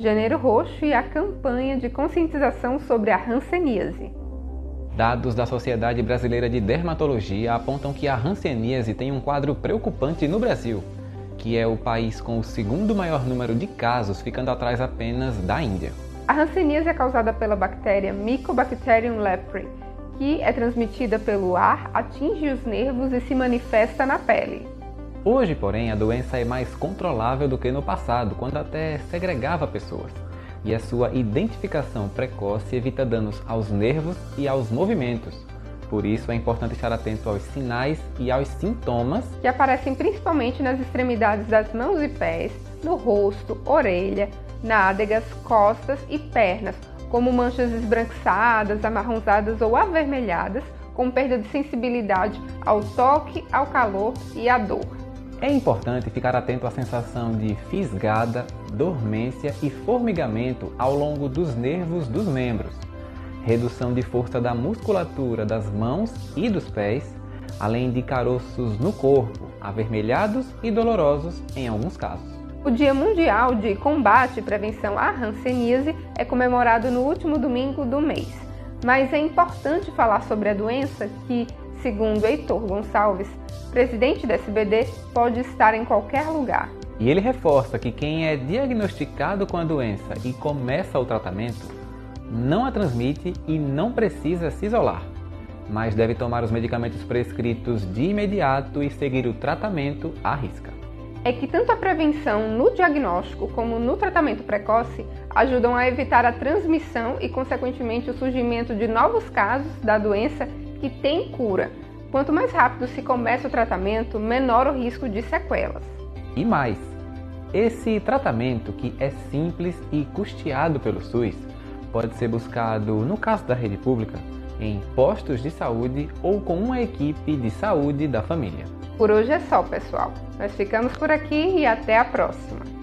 Janeiro Roxo e a campanha de conscientização sobre a hanseníase. Dados da Sociedade Brasileira de Dermatologia apontam que a hanseníase tem um quadro preocupante no Brasil, que é o país com o segundo maior número de casos, ficando atrás apenas da Índia. A hanseníase é causada pela bactéria Mycobacterium leprae, que é transmitida pelo ar, atinge os nervos e se manifesta na pele. Hoje, porém, a doença é mais controlável do que no passado, quando até segregava pessoas. E a sua identificação precoce evita danos aos nervos e aos movimentos. Por isso é importante estar atento aos sinais e aos sintomas que aparecem principalmente nas extremidades das mãos e pés, no rosto, orelha, nádegas, costas e pernas, como manchas esbranquiçadas, amarronzadas ou avermelhadas, com perda de sensibilidade ao toque, ao calor e à dor. É importante ficar atento à sensação de fisgada, dormência e formigamento ao longo dos nervos dos membros, redução de força da musculatura das mãos e dos pés, além de caroços no corpo, avermelhados e dolorosos em alguns casos. O Dia Mundial de Combate e Prevenção à Hanseníase é comemorado no último domingo do mês. Mas é importante falar sobre a doença que, segundo Heitor Gonçalves, presidente da SBD, pode estar em qualquer lugar. E ele reforça que quem é diagnosticado com a doença e começa o tratamento não a transmite e não precisa se isolar, mas deve tomar os medicamentos prescritos de imediato e seguir o tratamento à risca. É que tanto a prevenção no diagnóstico como no tratamento precoce ajudam a evitar a transmissão e, consequentemente, o surgimento de novos casos da doença que tem cura, Quanto mais rápido se começa o tratamento, menor o risco de sequelas. E mais, esse tratamento, que é simples e custeado pelo SUS, pode ser buscado, no caso da rede pública, em postos de saúde ou com uma equipe de saúde da família. Por hoje é só, pessoal. Nós ficamos por aqui e até a próxima.